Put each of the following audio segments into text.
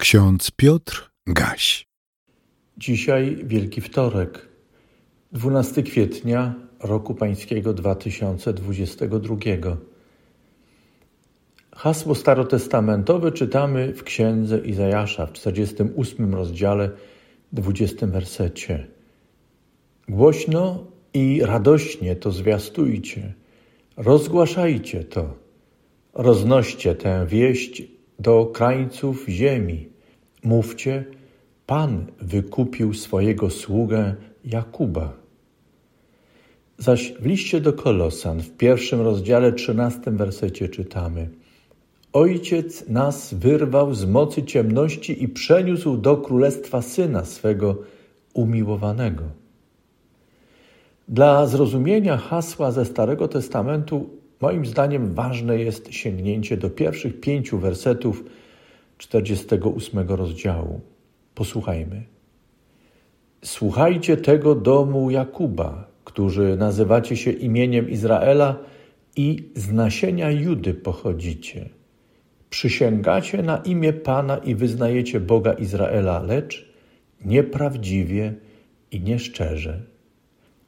Ksiądz Piotr Gaś. Dzisiaj Wielki Wtorek, 12 kwietnia roku pańskiego 2022. Hasło starotestamentowe czytamy w księdze Izajasza w 48 rozdziale, 20 wersecie. Głośno i radośnie to zwiastujcie, rozgłaszajcie to, roznoście tę wieść do krańców ziemi. Mówcie, Pan wykupił swojego sługę Jakuba. Zaś w liście do Kolosan w pierwszym rozdziale trzynastym wersecie czytamy Ojciec nas wyrwał z mocy ciemności i przeniósł do królestwa Syna swego umiłowanego. Dla zrozumienia hasła ze Starego Testamentu moim zdaniem ważne jest sięgnięcie do pierwszych pięciu wersetów 48 rozdziału. Posłuchajmy. Słuchajcie tego domu Jakuba, którzy nazywacie się imieniem Izraela i z nasienia Judy pochodzicie. Przysięgacie na imię Pana i wyznajecie Boga Izraela, lecz nieprawdziwie i nieszczerze.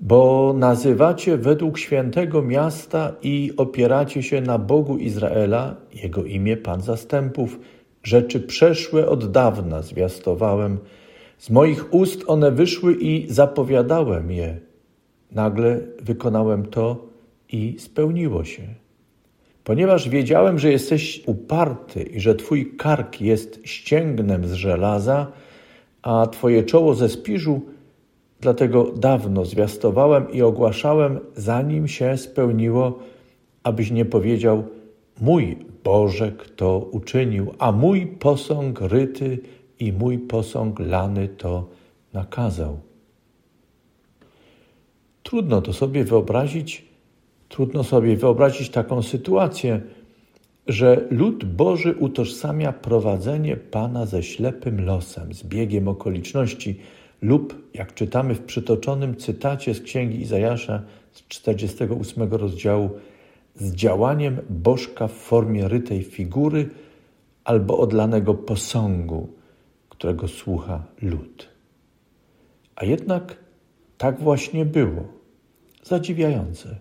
Bo nazywacie według świętego miasta i opieracie się na Bogu Izraela, Jego imię Pan zastępów, Rzeczy przeszłe od dawna zwiastowałem, z moich ust one wyszły i zapowiadałem je. Nagle wykonałem to i spełniło się. Ponieważ wiedziałem, że jesteś uparty i że twój kark jest ścięgnem z żelaza, a twoje czoło ze spiżu, dlatego dawno zwiastowałem i ogłaszałem, zanim się spełniło, abyś nie powiedział: Mój Bożek to uczynił, a mój posąg ryty i mój posąg lany to nakazał. Trudno to sobie wyobrazić, trudno sobie wyobrazić taką sytuację, że lud Boży utożsamia prowadzenie Pana ze ślepym losem, z biegiem okoliczności, lub, jak czytamy w przytoczonym cytacie z księgi Izajasza z 48 rozdziału, z działaniem bożka w formie rytej figury albo odlanego posągu, którego słucha lud. A jednak tak właśnie było. Zadziwiające.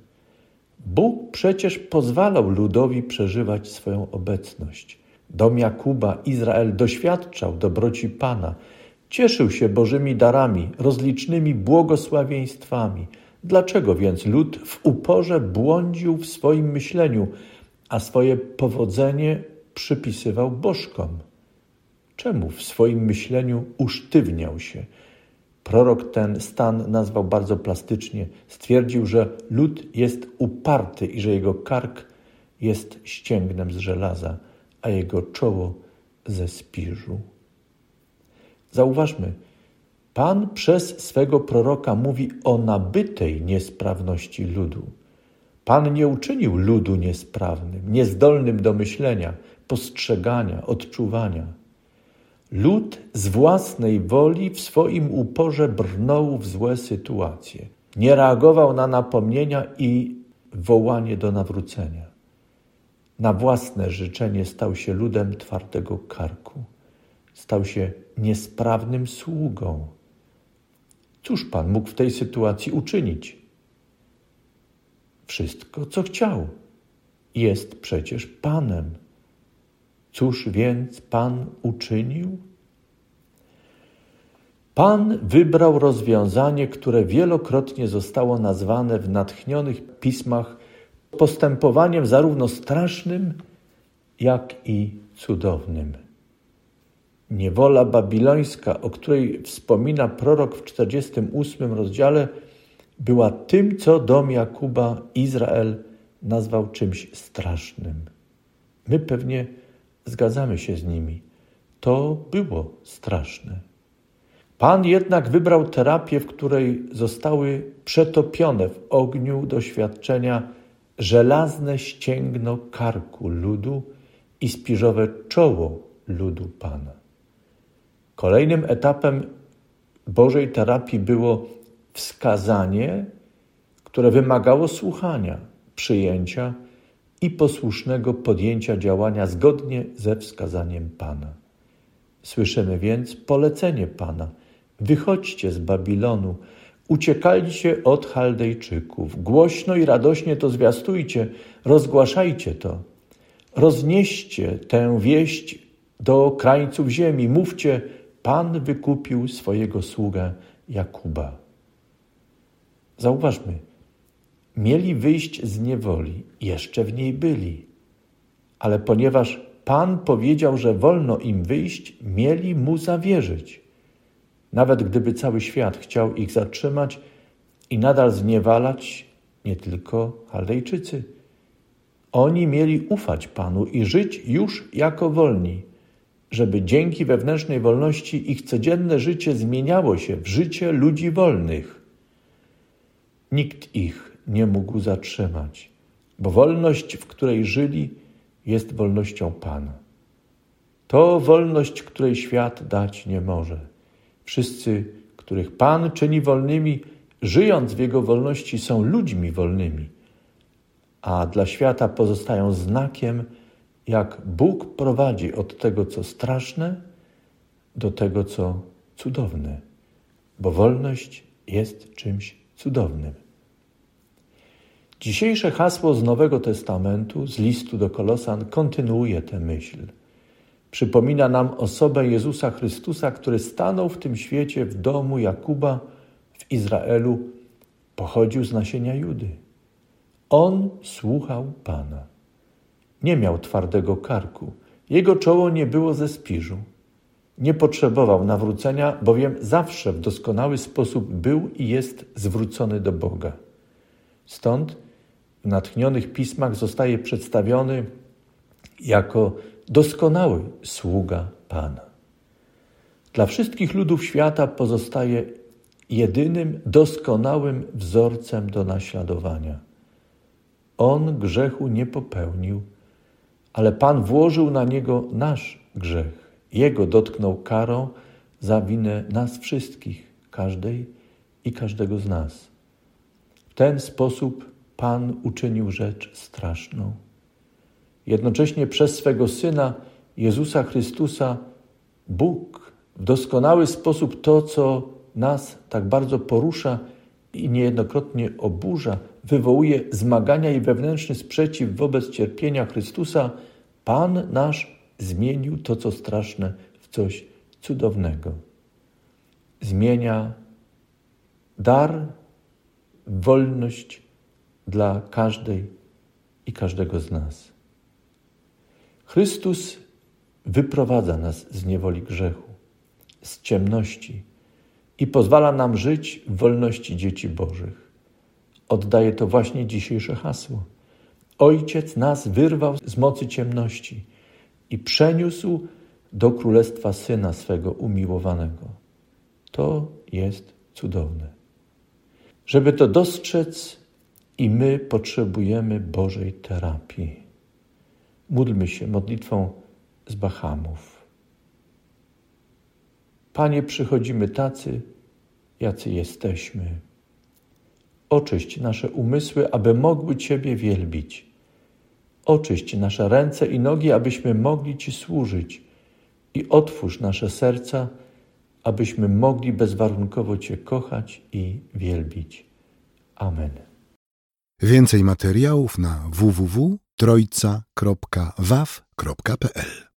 Bóg przecież pozwalał ludowi przeżywać swoją obecność. Dom Jakuba, Izrael doświadczał dobroci Pana, cieszył się Bożymi darami, rozlicznymi błogosławieństwami – Dlaczego więc lud w uporze błądził w swoim myśleniu, a swoje powodzenie przypisywał bożkom? Czemu w swoim myśleniu usztywniał się? Prorok ten stan nazwał bardzo plastycznie. Stwierdził, że lud jest uparty i że jego kark jest ścięgnem z żelaza, a jego czoło ze spiżu. Zauważmy, Pan przez swego proroka mówi o nabytej niesprawności ludu. Pan nie uczynił ludu niesprawnym, niezdolnym do myślenia, postrzegania, odczuwania. Lud z własnej woli w swoim uporze brnął w złe sytuacje. Nie reagował na napomnienia i wołanie do nawrócenia. Na własne życzenie stał się ludem twardego karku. Stał się niesprawnym sługą Cóż Pan mógł w tej sytuacji uczynić? Wszystko, co chciał. Jest przecież Panem. Cóż więc Pan uczynił? Pan wybrał rozwiązanie, które wielokrotnie zostało nazwane w natchnionych pismach postępowaniem zarówno strasznym, jak i cudownym. Niewola babilońska, o której wspomina prorok w 48 rozdziale, była tym, co dom Jakuba, Izrael, nazwał czymś strasznym. My pewnie zgadzamy się z nimi. To było straszne. Pan jednak wybrał terapię, w której zostały przetopione w ogniu doświadczenia żelazne ścięgno karku ludu i spiżowe czoło ludu Pana. Kolejnym etapem Bożej terapii było wskazanie, które wymagało słuchania, przyjęcia i posłusznego podjęcia działania zgodnie ze wskazaniem Pana. Słyszymy więc polecenie Pana: wychodźcie z Babilonu, uciekajcie od Chaldejczyków, głośno i radośnie to zwiastujcie, rozgłaszajcie to. Roznieście tę wieść do krańców ziemi, mówcie: Pan wykupił swojego sługę Jakuba. Zauważmy, mieli wyjść z niewoli, jeszcze w niej byli, ale ponieważ Pan powiedział, że wolno im wyjść, mieli mu zawierzyć. Nawet gdyby cały świat chciał ich zatrzymać i nadal zniewalać, nie tylko Chaldejczycy. Oni mieli ufać Panu i żyć już jako wolni, żeby dzięki wewnętrznej wolności ich codzienne życie zmieniało się w życie ludzi wolnych. Nikt ich nie mógł zatrzymać, bo wolność, w której żyli, jest wolnością Pana. To wolność, której świat dać nie może. Wszyscy, których Pan czyni wolnymi, żyjąc w Jego wolności, są ludźmi wolnymi, a dla świata pozostają znakiem, jak Bóg prowadzi od tego, co straszne, do tego, co cudowne, bo wolność jest czymś cudownym. Dzisiejsze hasło z Nowego Testamentu, z listu do Kolosan, kontynuuje tę myśl. Przypomina nam osobę Jezusa Chrystusa, który stanął w tym świecie w domu Jakuba w Izraelu, pochodził z nasienia Judy. On słuchał Pana. Nie miał twardego karku, jego czoło nie było ze spiżu. Nie potrzebował nawrócenia, bowiem zawsze w doskonały sposób był i jest zwrócony do Boga. Stąd w natchnionych pismach zostaje przedstawiony jako doskonały sługa Pana. Dla wszystkich ludów świata pozostaje jedynym doskonałym wzorcem do naśladowania. On grzechu nie popełnił, ale Pan włożył na niego nasz grzech. Jego dotknął karą za winę nas wszystkich, każdej i każdego z nas. W ten sposób Pan uczynił rzecz straszną. Jednocześnie przez swego Syna Jezusa Chrystusa Bóg w doskonały sposób to, co nas tak bardzo porusza i niejednokrotnie oburza, wywołuje zmagania i wewnętrzny sprzeciw wobec cierpienia Chrystusa, Pan nasz zmienił to, co straszne, w coś cudownego. Zmienia dar, wolność dla każdej i każdego z nas. Chrystus wyprowadza nas z niewoli grzechu, z ciemności i pozwala nam żyć w wolności dzieci Bożych. Oddaje to właśnie dzisiejsze hasło. Ojciec nas wyrwał z mocy ciemności i przeniósł do królestwa syna swego umiłowanego. To jest cudowne. Żeby to dostrzec, i my potrzebujemy Bożej terapii. Módlmy się modlitwą z Bahamów. Panie, przychodzimy tacy, jacy jesteśmy. Oczyść nasze umysły, aby mogły Ciebie wielbić. Oczyść nasze ręce i nogi, abyśmy mogli Ci służyć. I otwórz nasze serca, abyśmy mogli bezwarunkowo Cię kochać i wielbić. Amen. Więcej materiałów na www.trojca.waw.pl